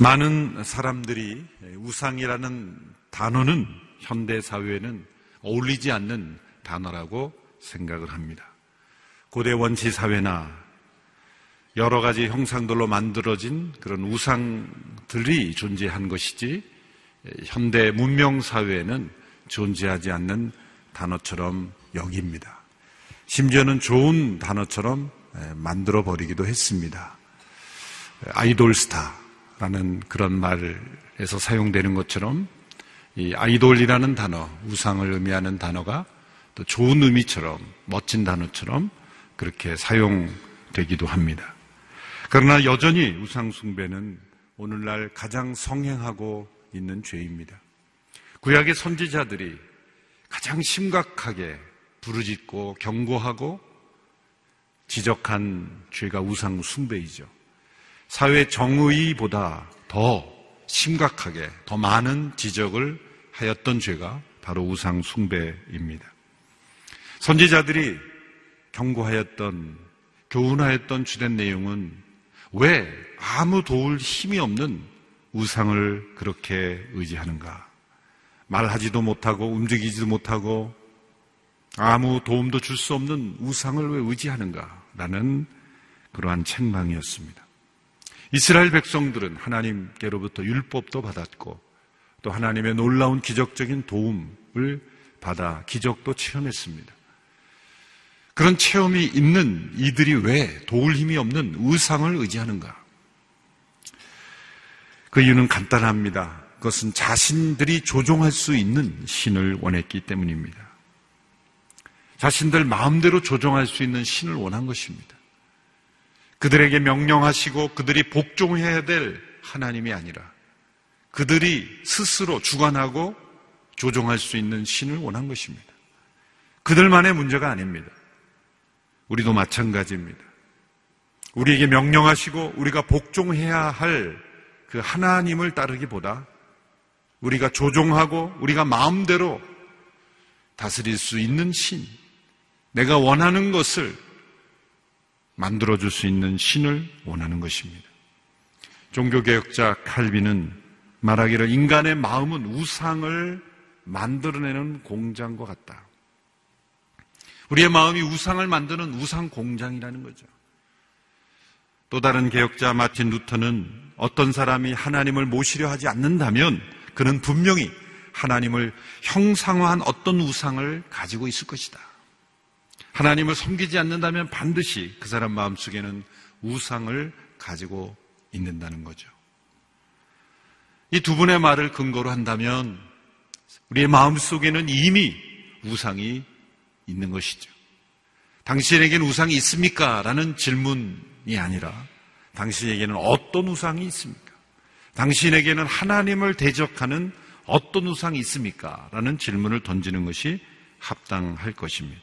많은 사람들이 우상이라는 단어는 현대 사회에는 어울리지 않는 단어라고 생각을 합니다. 고대 원시 사회나 여러 가지 형상들로 만들어진 그런 우상들이 존재한 것이지 현대 문명 사회에는 존재하지 않는 단어처럼 여깁니다. 심지어는 좋은 단어처럼 만들어 버리기도 했습니다. 아이돌 스타 라는 그런 말에서 사용되는 것처럼 이 아이돌이라는 단어, 우상을 의미하는 단어가 또 좋은 의미처럼 멋진 단어처럼 그렇게 사용되기도 합니다. 그러나 여전히 우상숭배는 오늘날 가장 성행하고 있는 죄입니다. 구약의 선지자들이 가장 심각하게 부르짖고 경고하고 지적한 죄가 우상숭배이죠. 사회 정의보다 더 심각하게 더 많은 지적을 하였던 죄가 바로 우상 숭배입니다. 선지자들이 경고하였던 교훈하였던 주된 내용은 왜 아무 도울 힘이 없는 우상을 그렇게 의지하는가? 말하지도 못하고 움직이지도 못하고 아무 도움도 줄 수 없는 우상을 왜 의지하는가? 라는 그러한 책망이었습니다. 이스라엘 백성들은 하나님께로부터 율법도 받았고 또 하나님의 놀라운 기적적인 도움을 받아 기적도 체험했습니다. 그런 체험이 있는 이들이 왜 도울 힘이 없는 우상을 의지하는가? 그 이유는 간단합니다. 그것은 자신들이 조종할 수 있는 신을 원했기 때문입니다. 자신들 마음대로 조종할 수 있는 신을 원한 것입니다. 그들에게 명령하시고 그들이 복종해야 될 하나님이 아니라 그들이 스스로 주관하고 조종할 수 있는 신을 원한 것입니다. 그들만의 문제가 아닙니다. 우리도 마찬가지입니다. 우리에게 명령하시고 우리가 복종해야 할 그 하나님을 따르기보다 우리가 조종하고 우리가 마음대로 다스릴 수 있는 신, 내가 원하는 것을 만들어줄 수 있는 신을 원하는 것입니다. 종교개혁자 칼빈은 말하기를 인간의 마음은 우상을 만들어내는 공장과 같다. 우리의 마음이 우상을 만드는 우상 공장이라는 거죠. 또 다른 개혁자 마틴 루터는 어떤 사람이 하나님을 모시려 하지 않는다면 그는 분명히 하나님을 형상화한 어떤 우상을 가지고 있을 것이다. 하나님을 섬기지 않는다면 반드시 그 사람 마음속에는 우상을 가지고 있는다는 거죠. 이 두 분의 말을 근거로 한다면 우리의 마음속에는 이미 우상이 있는 것이죠. 당신에게는 우상이 있습니까? 라는 질문이 아니라 당신에게는 어떤 우상이 있습니까? 당신에게는 하나님을 대적하는 어떤 우상이 있습니까? 라는 질문을 던지는 것이 합당할 것입니다.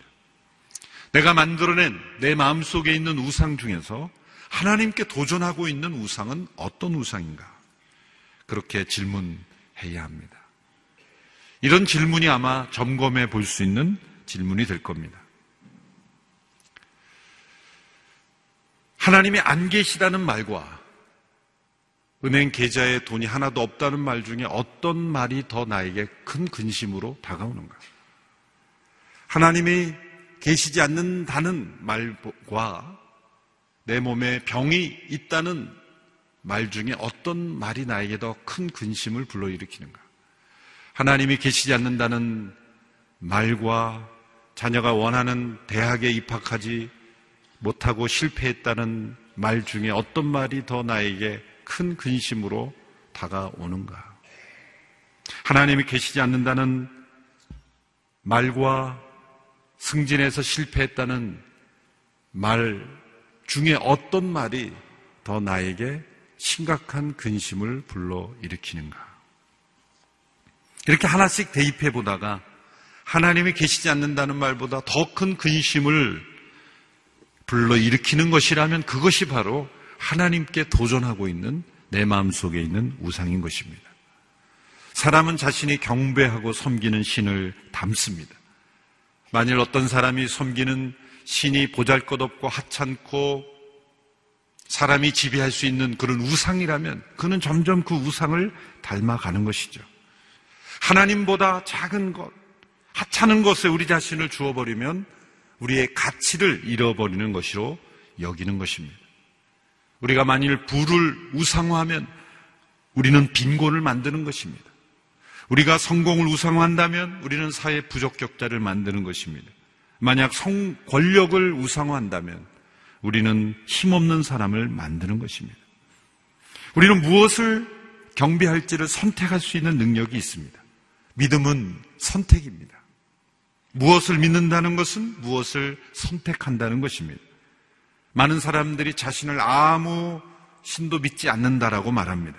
내가 만들어낸 내 마음속에 있는 우상 중에서 하나님께 도전하고 있는 우상은 어떤 우상인가? 그렇게 질문해야 합니다. 이런 질문이 아마 점검해 볼 수 있는 질문이 될 겁니다. 하나님이 안 계시다는 말과 은행 계좌에 돈이 하나도 없다는 말 중에 어떤 말이 더 나에게 큰 근심으로 다가오는가? 하나님이 계시지 않는다는 말과 내 몸에 병이 있다는 말 중에 어떤 말이 나에게 더 큰 근심을 불러일으키는가? 하나님이 계시지 않는다는 말과 자녀가 원하는 대학에 입학하지 못하고 실패했다는 말 중에 어떤 말이 더 나에게 큰 근심으로 다가오는가? 하나님이 계시지 않는다는 말과 승진해서 실패했다는 말 중에 어떤 말이 더 나에게 심각한 근심을 불러 일으키는가? 이렇게 하나씩 대입해 보다가 하나님이 계시지 않는다는 말보다 더 큰 근심을 불러 일으키는 것이라면 그것이 바로 하나님께 도전하고 있는 내 마음 속에 있는 우상인 것입니다. 사람은 자신이 경배하고 섬기는 신을 담습니다. 만일 어떤 사람이 섬기는 신이 보잘 것 없고 하찮고 사람이 지배할 수 있는 그런 우상이라면 그는 점점 그 우상을 닮아가는 것이죠. 하나님보다 작은 것, 하찮은 것에 우리 자신을 주어버리면 우리의 가치를 잃어버리는 것으로 여기는 것입니다. 우리가 만일 부를 우상화하면 우리는 빈곤을 만드는 것입니다. 우리가 성공을 우상화한다면 우리는 사회 부적격자를 만드는 것입니다. 만약 성 권력을 우상화한다면 우리는 힘없는 사람을 만드는 것입니다. 우리는 무엇을 경배할지를 선택할 수 있는 능력이 있습니다. 믿음은 선택입니다. 무엇을 믿는다는 것은 무엇을 선택한다는 것입니다. 많은 사람들이 자신을 아무 신도 믿지 않는다라고 말합니다.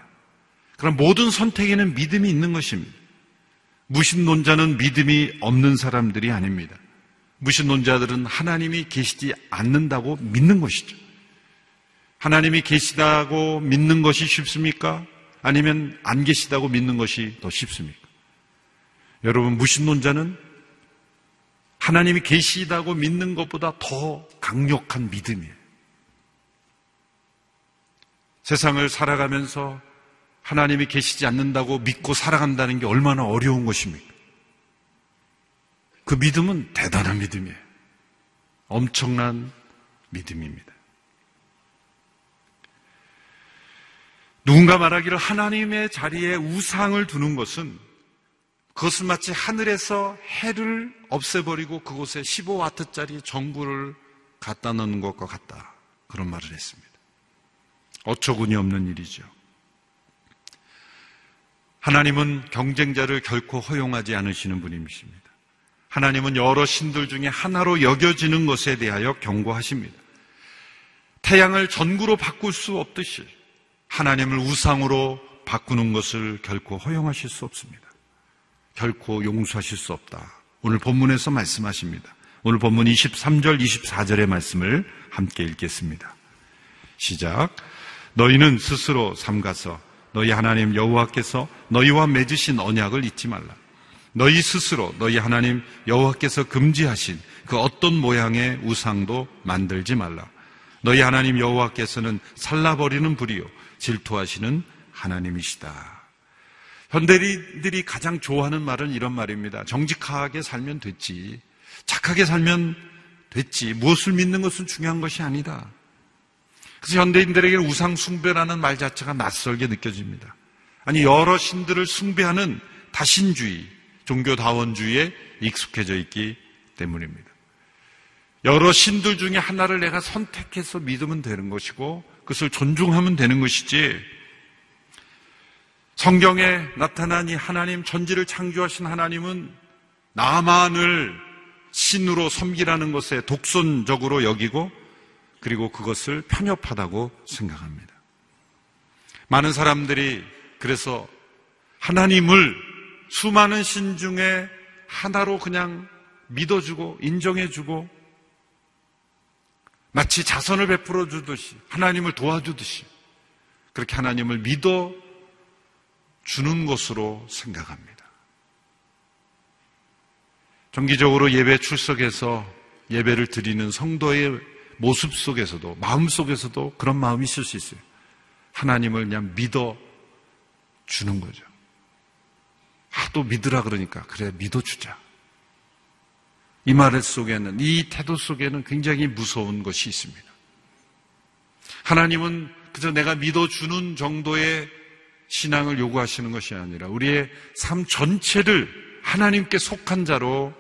그럼 모든 선택에는 믿음이 있는 것입니다. 무신론자는 믿음이 없는 사람들이 아닙니다. 무신론자들은 하나님이 계시지 않는다고 믿는 것이죠. 하나님이 계시다고 믿는 것이 쉽습니까? 아니면 안 계시다고 믿는 것이 더 쉽습니까? 여러분, 무신론자는 하나님이 계시다고 믿는 것보다 더 강력한 믿음이에요. 세상을 살아가면서 하나님이 계시지 않는다고 믿고 살아간다는 게 얼마나 어려운 것입니까? 그 믿음은 대단한 믿음이에요. 엄청난 믿음입니다. 누군가 말하기를 하나님의 자리에 우상을 두는 것은 그것은 마치 하늘에서 해를 없애버리고 그곳에 15와트짜리 전구를 갖다 넣는 것과 같다. 그런 말을 했습니다. 어처구니 없는 일이죠. 하나님은 경쟁자를 결코 허용하지 않으시는 분이십니다. 하나님은 여러 신들 중에 하나로 여겨지는 것에 대하여 경고하십니다. 태양을 전구로 바꿀 수 없듯이 하나님을 우상으로 바꾸는 것을 결코 허용하실 수 없습니다. 결코 용서하실 수 없다. 오늘 본문에서 말씀하십니다. 오늘 본문 23절, 24절의 말씀을 함께 읽겠습니다. 시작. 너희는 스스로 삼가서 너희 하나님 여호와께서 너희와 맺으신 언약을 잊지 말라. 너희 스스로 너희 하나님 여호와께서 금지하신 그 어떤 모양의 우상도 만들지 말라. 너희 하나님 여호와께서는 살라버리는 불이요 질투하시는 하나님이시다. 현대인들이 가장 좋아하는 말은 이런 말입니다. 정직하게 살면 됐지. 착하게 살면 됐지. 무엇을 믿는 것은 중요한 것이 아니다. 그래서 현대인들에게는 우상 숭배라는 말 자체가 낯설게 느껴집니다. 아니 여러 신들을 숭배하는 다신주의, 종교다원주의에 익숙해져 있기 때문입니다. 여러 신들 중에 하나를 내가 선택해서 믿으면 되는 것이고 그것을 존중하면 되는 것이지 성경에 나타난 이 하나님 전지를 창조하신 하나님은 나만을 신으로 섬기라는 것에 독선적으로 여기고 그리고 그것을 편협하다고 생각합니다. 많은 사람들이 그래서 하나님을 수많은 신 중에 하나로 그냥 믿어주고 인정해주고 마치 자선을 베풀어 주듯이 하나님을 도와주듯이 그렇게 하나님을 믿어 주는 것으로 생각합니다. 정기적으로 예배 출석해서 예배를 드리는 성도의 모습 속에서도, 마음 속에서도 그런 마음이 있을 수 있어요. 하나님을 그냥 믿어 주는 거죠. 하도 믿으라 그러니까, 그래, 믿어 주자. 이 말 속에는, 이 태도 속에는 굉장히 무서운 것이 있습니다. 하나님은 그저 내가 믿어 주는 정도의 신앙을 요구하시는 것이 아니라 우리의 삶 전체를 하나님께 속한 자로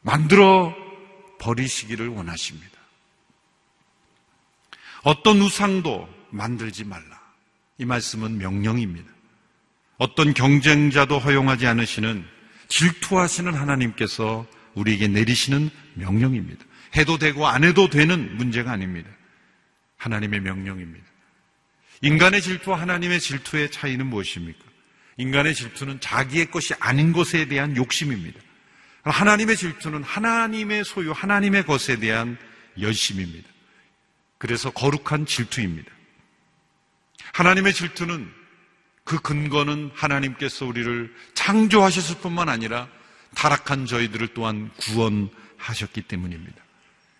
만들어 버리시기를 원하십니다. 어떤 우상도 만들지 말라. 이 말씀은 명령입니다. 어떤 경쟁자도 허용하지 않으시는 질투하시는 하나님께서 우리에게 내리시는 명령입니다. 해도 되고 안 해도 되는 문제가 아닙니다. 하나님의 명령입니다. 인간의 질투와 하나님의 질투의 차이는 무엇입니까? 인간의 질투는 자기의 것이 아닌 것에 대한 욕심입니다. 하나님의 질투는 하나님의 소유, 하나님의 것에 대한 열심입니다. 그래서 거룩한 질투입니다. 하나님의 질투는 그 근거는 하나님께서 우리를 창조하셨을 뿐만 아니라 타락한 저희들을 또한 구원하셨기 때문입니다.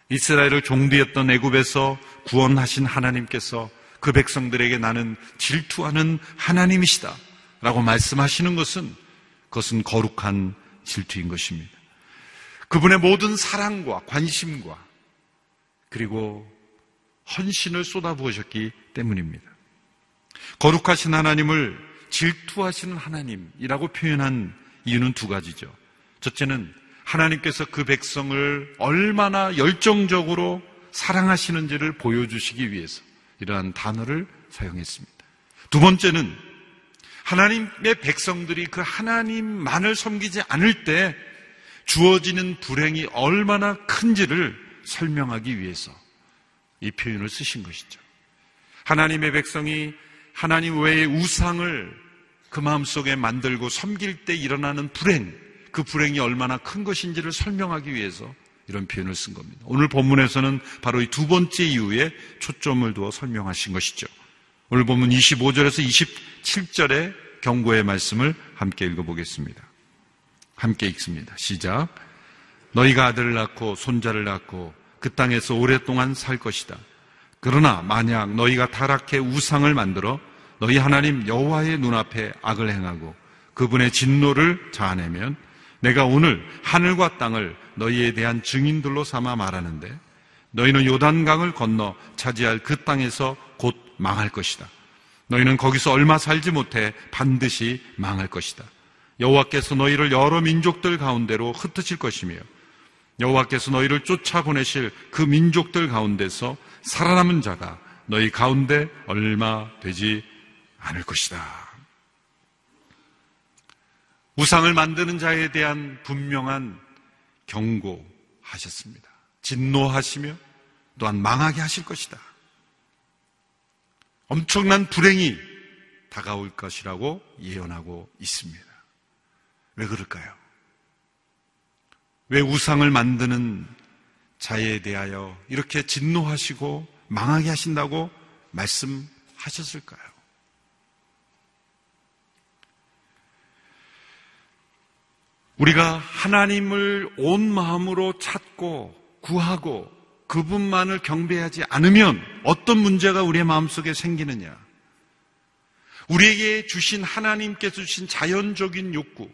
이스라엘을 종되었던 애굽에서 구원하신 하나님께서 그 백성들에게 나는 질투하는 하나님이시다. 라고 말씀하시는 것은 그것은 거룩한 질투인 것입니다. 그분의 모든 사랑과 관심과 그리고 헌신을 쏟아부으셨기 때문입니다. 거룩하신 하나님을 질투하시는 하나님이라고 표현한 이유는 두 가지죠. 첫째는 하나님께서 그 백성을 얼마나 열정적으로 사랑하시는지를 보여주시기 위해서 이러한 단어를 사용했습니다. 두 번째는 하나님의 백성들이 그 하나님만을 섬기지 않을 때 주어지는 불행이 얼마나 큰지를 설명하기 위해서 이 표현을 쓰신 것이죠. 하나님의 백성이 하나님 외의 우상을 그 마음속에 만들고 섬길 때 일어나는 불행, 그 불행이 얼마나 큰 것인지를 설명하기 위해서 이런 표현을 쓴 겁니다. 오늘 본문에서는 바로 이 두 번째 이유에 초점을 두어 설명하신 것이죠. 오늘 본문 25절에서 27절의 경고의 말씀을 함께 읽어보겠습니다. 함께 읽습니다. 시작. 너희가 아들을 낳고 손자를 낳고 그 땅에서 오랫동안 살 것이다. 그러나 만약 너희가 타락해 우상을 만들어 너희 하나님 여호와의 눈앞에 악을 행하고 그분의 진노를 자아내면 내가 오늘 하늘과 땅을 너희에 대한 증인들로 삼아 말하는데 너희는 요단강을 건너 차지할 그 땅에서 곧 망할 것이다. 너희는 거기서 얼마 살지 못해 반드시 망할 것이다. 여호와께서 너희를 여러 민족들 가운데로 흩으실 것이며 여호와께서 너희를 쫓아 보내실 그 민족들 가운데서 살아남은 자가 너희 가운데 얼마 되지 않을 것이다. 우상을 만드는 자에 대한 분명한 경고하셨습니다. 진노하시며 또한 망하게 하실 것이다. 엄청난 불행이 다가올 것이라고 예언하고 있습니다. 왜 그럴까요? 왜 우상을 만드는 자에 대하여 이렇게 진노하시고 망하게 하신다고 말씀하셨을까요? 우리가 하나님을 온 마음으로 찾고 구하고 그분만을 경배하지 않으면 어떤 문제가 우리의 마음속에 생기느냐? 우리에게 주신 하나님께서 주신 자연적인 욕구,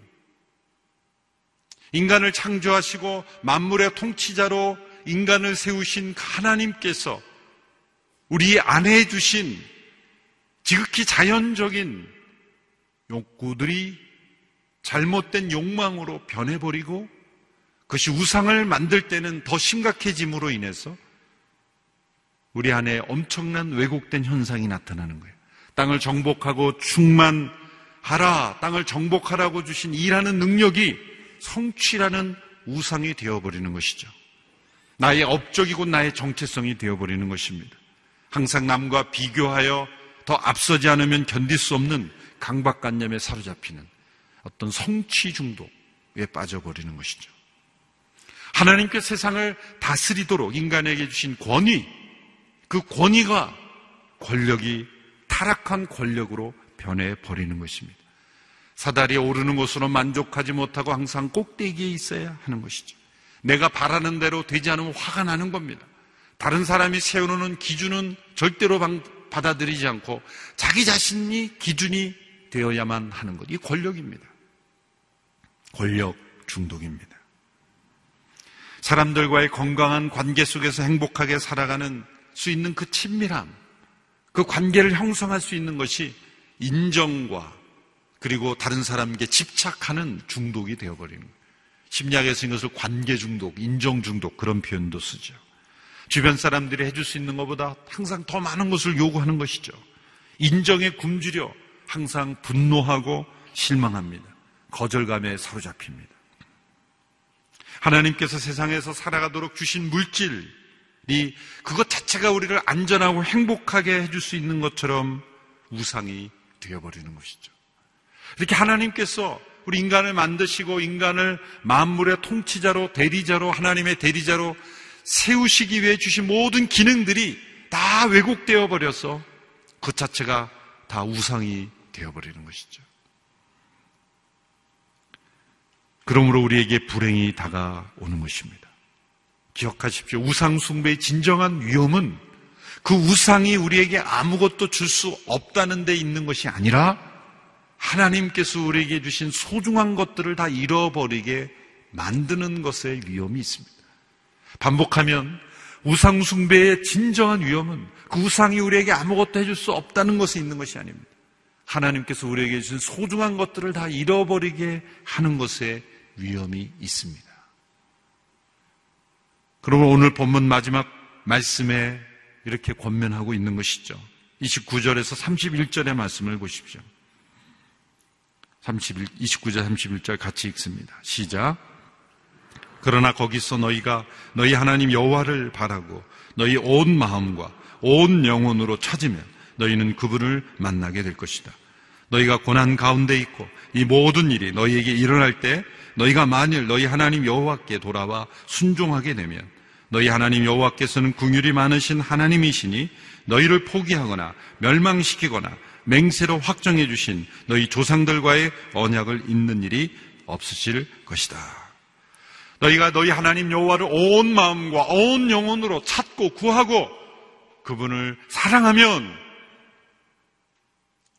인간을 창조하시고 만물의 통치자로 인간을 세우신 그 하나님께서 우리 안에 주신 지극히 자연적인 욕구들이 잘못된 욕망으로 변해버리고 그것이 우상을 만들 때는 더 심각해짐으로 인해서 우리 안에 엄청난 왜곡된 현상이 나타나는 거예요. 땅을 정복하고 충만하라, 땅을 정복하라고 주신 일하는 능력이 성취라는 우상이 되어버리는 것이죠. 나의 업적이고 나의 정체성이 되어버리는 것입니다. 항상 남과 비교하여 더 앞서지 않으면 견딜 수 없는 강박관념에 사로잡히는 어떤 성취 중독에 빠져버리는 것이죠. 하나님께 세상을 다스리도록 인간에게 주신 권위, 그 권위가 권력이 타락한 권력으로 변해 버리는 것입니다. 사다리에 오르는 것으로 만족하지 못하고 항상 꼭대기에 있어야 하는 것이죠. 내가 바라는 대로 되지 않으면 화가 나는 겁니다. 다른 사람이 세워놓는 기준은 절대로 받아들이지 않고 자기 자신이 기준이 되어야만 하는 것. 이 권력입니다. 권력 중독입니다. 사람들과의 건강한 관계 속에서 행복하게 살아가는 수 있는 그 친밀함, 그 관계를 형성할 수 있는 것이 인정과 그리고 다른 사람에게 집착하는 중독이 되어버리는 거예요. 심리학에서 이것을 관계 중독, 인정 중독 그런 표현도 쓰죠. 주변 사람들이 해줄 수 있는 것보다 항상 더 많은 것을 요구하는 것이죠. 인정에 굶주려 항상 분노하고 실망합니다. 거절감에 사로잡힙니다. 하나님께서 세상에서 살아가도록 주신 물질이 그것 자체가 우리를 안전하고 행복하게 해줄 수 있는 것처럼 우상이 되어버리는 것이죠. 이렇게 하나님께서 우리 인간을 만드시고 인간을 만물의 통치자로 대리자로 하나님의 대리자로 세우시기 위해 주신 모든 기능들이 다 왜곡되어 버려서 그 자체가 다 우상이 되어 버리는 것이죠. 그러므로 우리에게 불행이 다가오는 것입니다. 기억하십시오. 우상 숭배의 진정한 위험은 그 우상이 우리에게 아무것도 줄 수 없다는 데 있는 것이 아니라 하나님께서 우리에게 주신 소중한 것들을 다 잃어버리게 만드는 것에 위험이 있습니다. 반복하면 우상숭배의 진정한 위험은 그 우상이 우리에게 아무것도 해줄 수 없다는 것에 있는 것이 아닙니다. 하나님께서 우리에게 주신 소중한 것들을 다 잃어버리게 하는 것에 위험이 있습니다. 그러면 오늘 본문 마지막 말씀에 이렇게 권면하고 있는 것이죠. 29절에서 31절의 말씀을 보십시오. 31, 29절, 31절 같이 읽습니다. 시작. 그러나 거기서 너희가 너희 하나님 여호와를 바라고 너희 온 마음과 온 영혼으로 찾으면 너희는 그분을 만나게 될 것이다. 너희가 고난 가운데 있고 이 모든 일이 너희에게 일어날 때 너희가 만일 너희 하나님 여호와께 돌아와 순종하게 되면 너희 하나님 여호와께서는 궁율이 많으신 하나님이시니 너희를 포기하거나 멸망시키거나 맹세로 확정해 주신 너희 조상들과의 언약을 잇는 일이 없으실 것이다. 너희가 너희 하나님 여호와를 온 마음과 온 영혼으로 찾고 구하고 그분을 사랑하면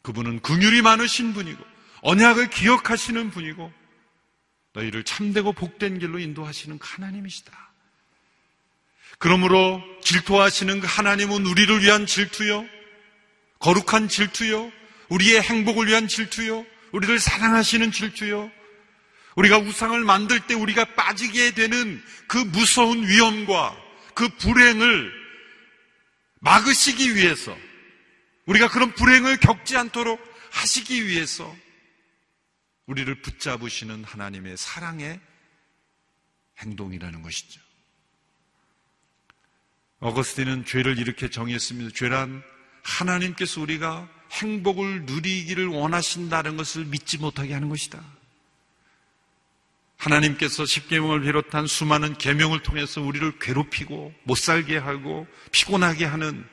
그분은 긍휼이 많으신 분이고 언약을 기억하시는 분이고 너희를 참되고 복된 길로 인도하시는 하나님이시다. 그러므로 질투하시는 그 하나님은 우리를 위한 질투요, 거룩한 질투요, 우리의 행복을 위한 질투요, 우리를 사랑하시는 질투요, 우리가 우상을 만들 때 우리가 빠지게 되는 그 무서운 위험과 그 불행을 막으시기 위해서 우리가 그런 불행을 겪지 않도록 하시기 위해서 우리를 붙잡으시는 하나님의 사랑의 행동이라는 것이죠. 어거스틴은 죄를 이렇게 정의했습니다. 죄란 하나님께서 우리가 행복을 누리기를 원하신다는 것을 믿지 못하게 하는 것이다. 하나님께서 십계명을 비롯한 수많은 계명을 통해서 우리를 괴롭히고 못 살게 하고 피곤하게 하는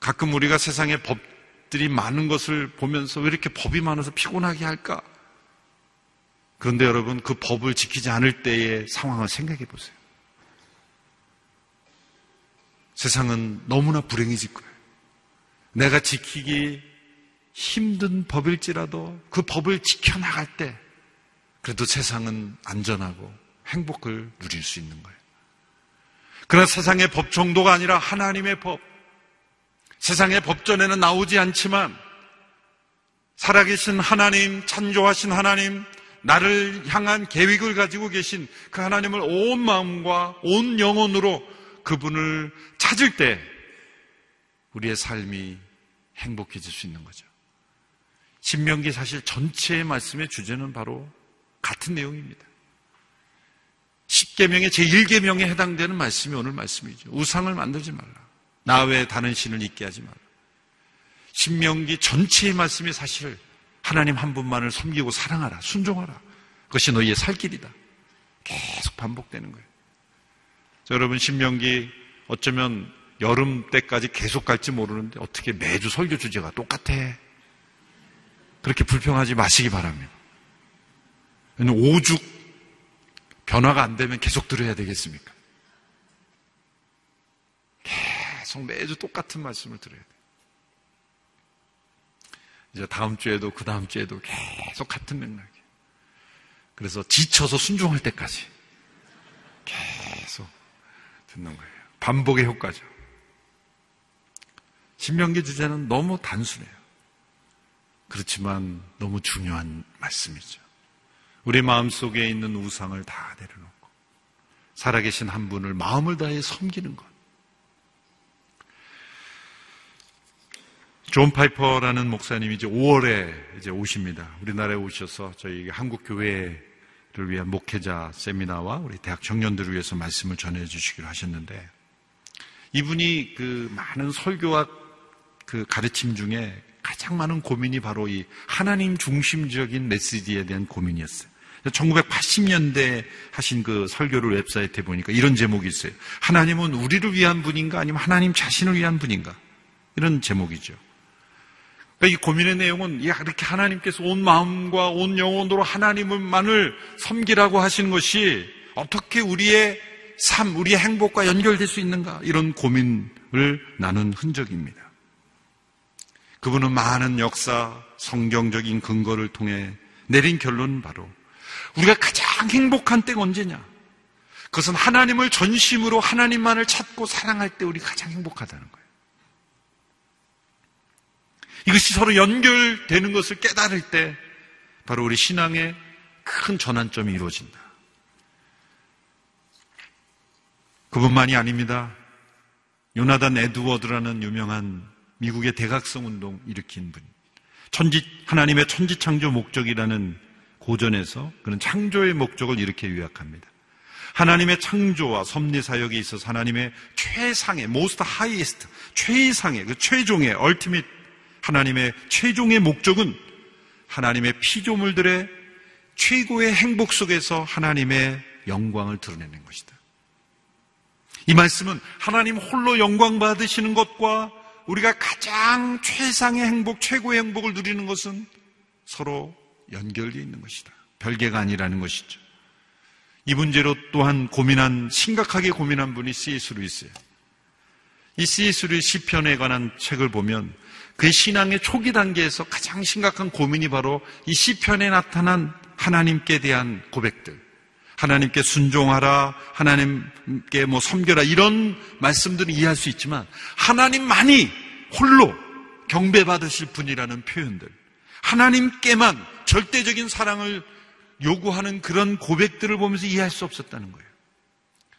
가끔 우리가 세상에 법들이 많은 것을 보면서 왜 이렇게 법이 많아서 피곤하게 할까? 그런데 여러분 그 법을 지키지 않을 때의 상황을 생각해 보세요. 세상은 너무나 불행해질 거예요. 내가 지키기 힘든 법일지라도 그 법을 지켜나갈 때 그래도 세상은 안전하고 행복을 누릴 수 있는 거예요. 그러나 세상의 법 정도가 아니라 하나님의 법, 세상의 법전에는 나오지 않지만 살아계신 하나님, 찬조하신 하나님, 나를 향한 계획을 가지고 계신 그 하나님을 온 마음과 온 영혼으로 그분을 찾을 때 우리의 삶이 행복해질 수 있는 거죠. 신명기 사실 전체의 말씀의 주제는 바로 같은 내용입니다. 10계명의 제1계명에 해당되는 말씀이 오늘 말씀이죠. 우상을 만들지 말라. 나 외에 다른 신을 잊게 하지 말라. 신명기 전체의 말씀이 사실 하나님 한 분만을 섬기고 사랑하라. 순종하라. 그것이 너희의 살 길이다. 계속 반복되는 거예요. 자, 여러분 신명기 어쩌면 여름 때까지 계속 갈지 모르는데 어떻게 매주 설교 주제가 똑같아. 그렇게 불평하지 마시기 바랍니다. 오죽 변화가 안 되면 계속 들어야 되겠습니까? 계속 매주 똑같은 말씀을 들어야 돼요. 이제 다음 주에도 그 다음 주에도 계속 같은 맥락이에요. 그래서 지쳐서 순종할 때까지 계속 듣는 거예요. 반복의 효과죠. 신명기 주제는 너무 단순해요. 그렇지만 너무 중요한 말씀이죠. 우리 마음 속에 있는 우상을 다 내려놓고 살아계신 한 분을 마음을 다해 섬기는 것. 존 파이퍼라는 목사님이 이제 5월에 이제 오십니다. 우리나라에 오셔서 저희 한국 교회 를 위한 목회자 세미나와 우리 대학 청년들을 위해서 말씀을 전해 주시기로 하셨는데 이분이 그 많은 설교와 그 가르침 중에 가장 많은 고민이 바로 이 하나님 중심적인 메시지에 대한 고민이었어요. 1980년대 하신 그 설교를 웹사이트에 보니까 이런 제목이 있어요. 하나님은 우리를 위한 분인가 아니면 하나님 자신을 위한 분인가? 이런 제목이죠. 그러니까 이 고민의 내용은 이렇게 하나님께서 온 마음과 온 영혼으로 하나님만을 섬기라고 하시는 것이 어떻게 우리의 삶, 우리의 행복과 연결될 수 있는가? 이런 고민을 나눈 흔적입니다. 그분은 많은 역사, 성경적인 근거를 통해 내린 결론은 바로 우리가 가장 행복한 때가 언제냐? 그것은 하나님을 전심으로 하나님만을 찾고 사랑할 때 우리 가장 행복하다는 거예요. 이것이 서로 연결되는 것을 깨달을 때 바로 우리 신앙의 큰 전환점이 이루어진다. 그뿐만이 아닙니다. 요나단 에드워드라는 유명한 미국의 대각성 운동 일으킨 분. 천지, 하나님의 천지창조 목적이라는 고전에서 그런 창조의 목적을 이렇게 요약합니다. 하나님의 창조와 섭리 사역에 있어서 하나님의 최상의, most highest, 최상의, 그 최종의, ultimate, 하나님의 최종의 목적은 하나님의 피조물들의 최고의 행복 속에서 하나님의 영광을 드러내는 것이다. 이 말씀은 하나님 홀로 영광 받으시는 것과 우리가 가장 최상의 행복, 최고의 행복을 누리는 것은 서로 연결되어 있는 것이다. 별개가 아니라는 것이죠. 이 문제로 또한 고민한, 심각하게 고민한 분이 C.S. 루이스예요. 이 C.S. 루이 시편에 관한 책을 보면 그의 신앙의 초기 단계에서 가장 심각한 고민이 바로 이 시편에 나타난 하나님께 대한 고백들. 하나님께 순종하라, 하나님께 뭐 섬겨라 이런 말씀들은 이해할 수 있지만 하나님만이 홀로 경배받으실 분이라는 표현들. 하나님께만 절대적인 사랑을 요구하는 그런 고백들을 보면서 이해할 수 없었다는 거예요.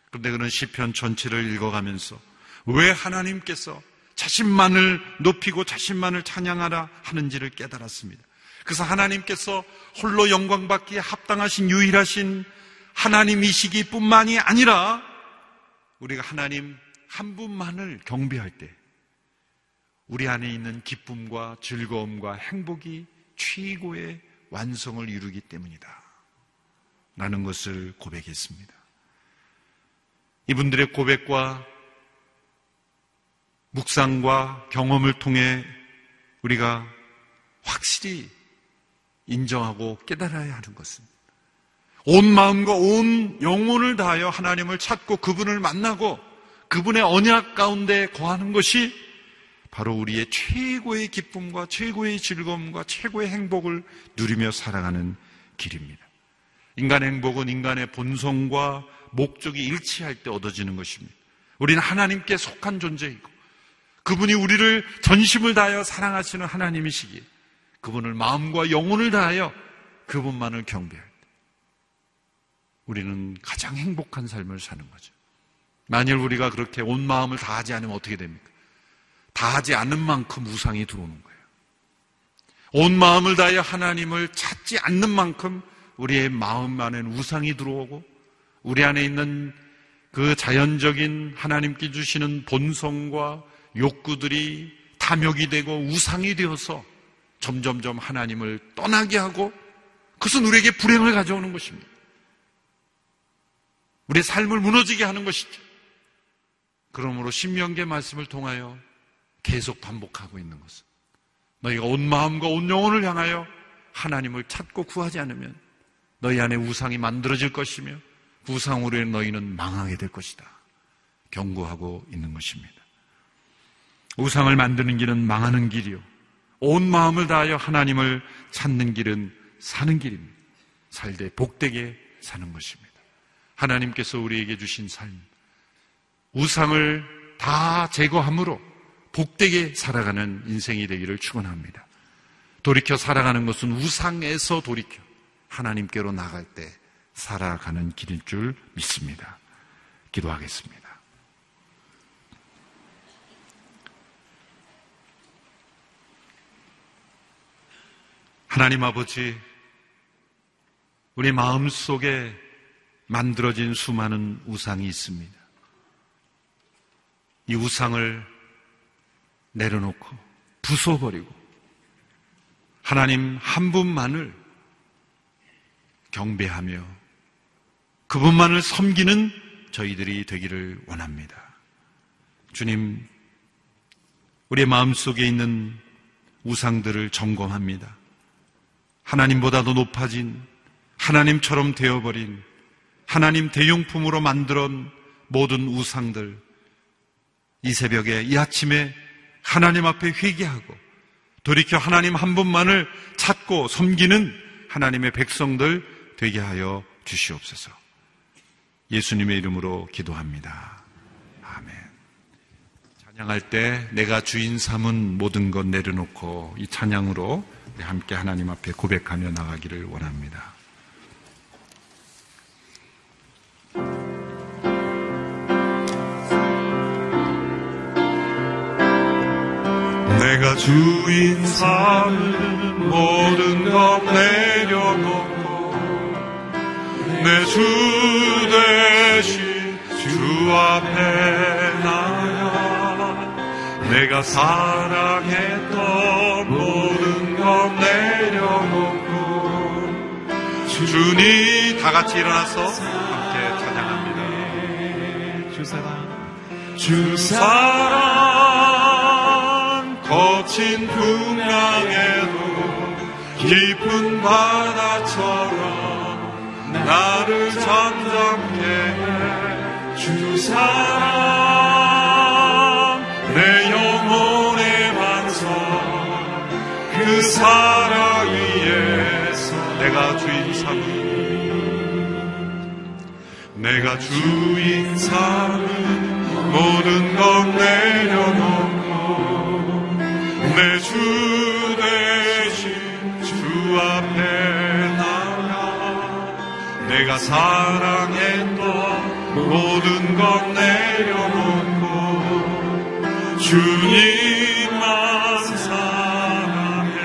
그런데 그는 시편 전체를 읽어가면서 왜 하나님께서 자신만을 높이고 자신만을 찬양하라 하는지를 깨달았습니다. 그래서 하나님께서 홀로 영광받기에 합당하신 유일하신 하나님이시기 뿐만이 아니라 우리가 하나님 한 분만을 경배할 때 우리 안에 있는 기쁨과 즐거움과 행복이 최고의 완성을 이루기 때문이다. 라는 것을 고백했습니다. 이분들의 고백과 묵상과 경험을 통해 우리가 확실히 인정하고 깨달아야 하는 것은 온 마음과 온 영혼을 다하여 하나님을 찾고 그분을 만나고 그분의 언약 가운데 거하는 것이 바로 우리의 최고의 기쁨과 최고의 즐거움과 최고의 행복을 누리며 살아가는 길입니다. 인간의 행복은 인간의 본성과 목적이 일치할 때 얻어지는 것입니다. 우리는 하나님께 속한 존재이고 그분이 우리를 전심을 다하여 사랑하시는 하나님이시기에 그분을 마음과 영혼을 다하여 그분만을 경배할 때 우리는 가장 행복한 삶을 사는 거죠. 만일 우리가 그렇게 온 마음을 다하지 않으면 어떻게 됩니까? 다하지 않는 만큼 우상이 들어오는 거예요. 온 마음을 다하여 하나님을 찾지 않는 만큼 우리의 마음 안에는 우상이 들어오고 우리 안에 있는 그 자연적인 하나님께 주시는 본성과 욕구들이 탐욕이 되고 우상이 되어서 점점점 하나님을 떠나게 하고 그것은 우리에게 불행을 가져오는 것입니다. 우리의 삶을 무너지게 하는 것이죠. 그러므로 신명계 말씀을 통하여 계속 반복하고 있는 것은 너희가 온 마음과 온 영혼을 향하여 하나님을 찾고 구하지 않으면 너희 안에 우상이 만들어질 것이며 그 우상으로 너희는 망하게 될 것이다. 경고하고 있는 것입니다. 우상을 만드는 길은 망하는 길이요. 온 마음을 다하여 하나님을 찾는 길은 사는 길입니다. 살되 복되게 사는 것입니다. 하나님께서 우리에게 주신 삶, 우상을 다 제거함으로 복되게 살아가는 인생이 되기를 축원합니다. 돌이켜 살아가는 것은 우상에서 돌이켜 하나님께로 나갈 때 살아가는 길일 줄 믿습니다. 기도하겠습니다. 하나님 아버지, 우리 마음 속에 만들어진 수많은 우상이 있습니다. 이 우상을 내려놓고 부숴버리고 하나님 한 분만을 경배하며 그분만을 섬기는 저희들이 되기를 원합니다. 주님, 우리의 마음 속에 있는 우상들을 점검합니다. 하나님보다도 높아진 하나님처럼 되어버린 하나님 대용품으로 만들어 모든 우상들 이 새벽에 이 아침에 하나님 앞에 회개하고 돌이켜 하나님 한 분만을 찾고 섬기는 하나님의 백성들 되게 하여 주시옵소서. 예수님의 이름으로 기도합니다. 아멘. 찬양할 때 내가 주인 삼은 모든 것 내려놓고 이 찬양으로 함께 하나님 앞에 고백하며 나가기를 원합니다. 내가 주인 삼은 모든 것 내려놓고 내 주 대신 주 앞에 나야 내가 사랑했던 모 주님 다 같이 일어나서 함께 찬양합니다. 주 사랑. 주 사랑 거친 풍랑에도 깊은 바다처럼 나를 잠잠게 해주 사랑 내 영혼의 반성 그 사랑 내가 주인 삼은 모든 것 내려놓고 내 주 대신 주 앞에 나가. 내가 사랑했던 모든 것 내려놓고 주님만 사랑해.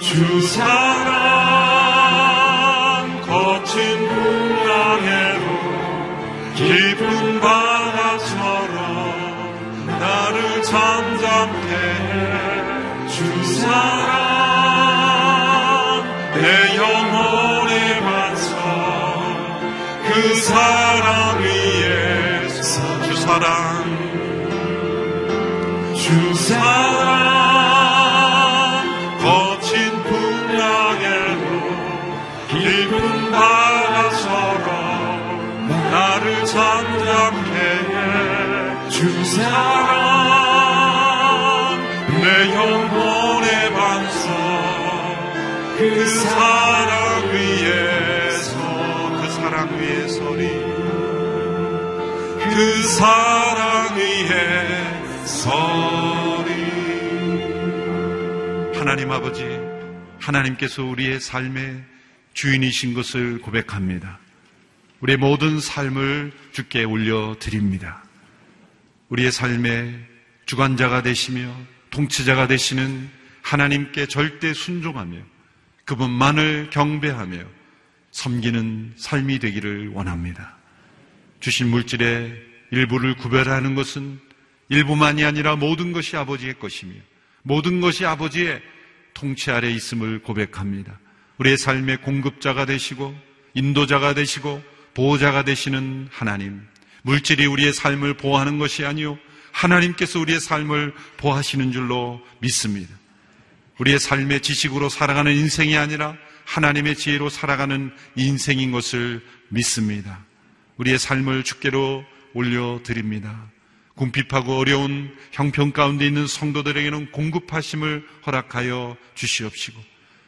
주사 사랑 위에서 주 사랑. 주 사랑 그 사랑 위에 서리 하나님 아버지 하나님께서 우리의 삶의 주인이신 것을 고백합니다. 우리의 모든 삶을 주께 올려드립니다. 우리의 삶의 주관자가 되시며 통치자가 되시는 하나님께 절대 순종하며 그분만을 경배하며 섬기는 삶이 되기를 원합니다. 주신 물질의 일부를 구별하는 것은 일부만이 아니라 모든 것이 아버지의 것이며 모든 것이 아버지의 통치 아래 있음을 고백합니다. 우리의 삶의 공급자가 되시고 인도자가 되시고 보호자가 되시는 하나님. 물질이 우리의 삶을 보호하는 것이 아니요 하나님께서 우리의 삶을 보호하시는 줄로 믿습니다. 우리의 삶의 지식으로 살아가는 인생이 아니라 하나님의 지혜로 살아가는 인생인 것을 믿습니다. 우리의 삶을 주께로 올려드립니다. 궁핍하고 어려운 형편 가운데 있는 성도들에게는 공급하심을 허락하여 주시옵시고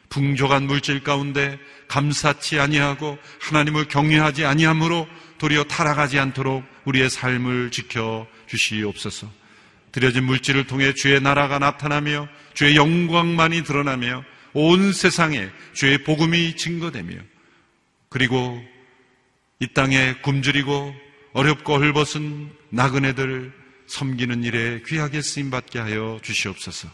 풍족한 물질 가운데 감사치 아니하고 하나님을 경외하지 아니하므로 도리어 타락하지 않도록 우리의 삶을 지켜 주시옵소서. 드려진 물질을 통해 주의 나라가 나타나며 주의 영광만이 드러나며 온 세상에 주의 복음이 증거되며 그리고 이 땅에 굶주리고 어렵고 헐벗은 나그네들 섬기는 일에 귀하게 쓰임 받게 하여 주시옵소서.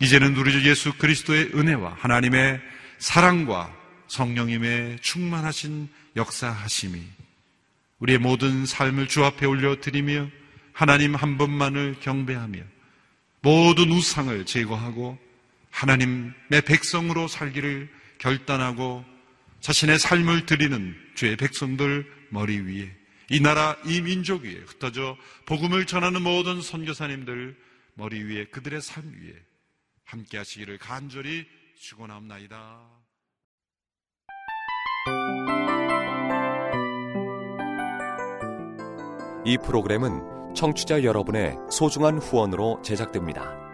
이제는 우리 주 예수 그리스도의 은혜와 하나님의 사랑과 성령님의 충만하신 역사하심이 우리의 모든 삶을 주 앞에 올려드리며 하나님 한 분만을 경배하며 모든 우상을 제거하고 하나님의 백성으로 살기를 결단하고 자신의 삶을 드리는 주의 백성들 머리 위에 이 나라 이 민족 위에 흩어져 복음을 전하는 모든 선교사님들 머리 위에 그들의 삶 위에 함께 하시기를 간절히 축원합나이다. 이 프로그램은 청취자 여러분의 소중한 후원으로 제작됩니다.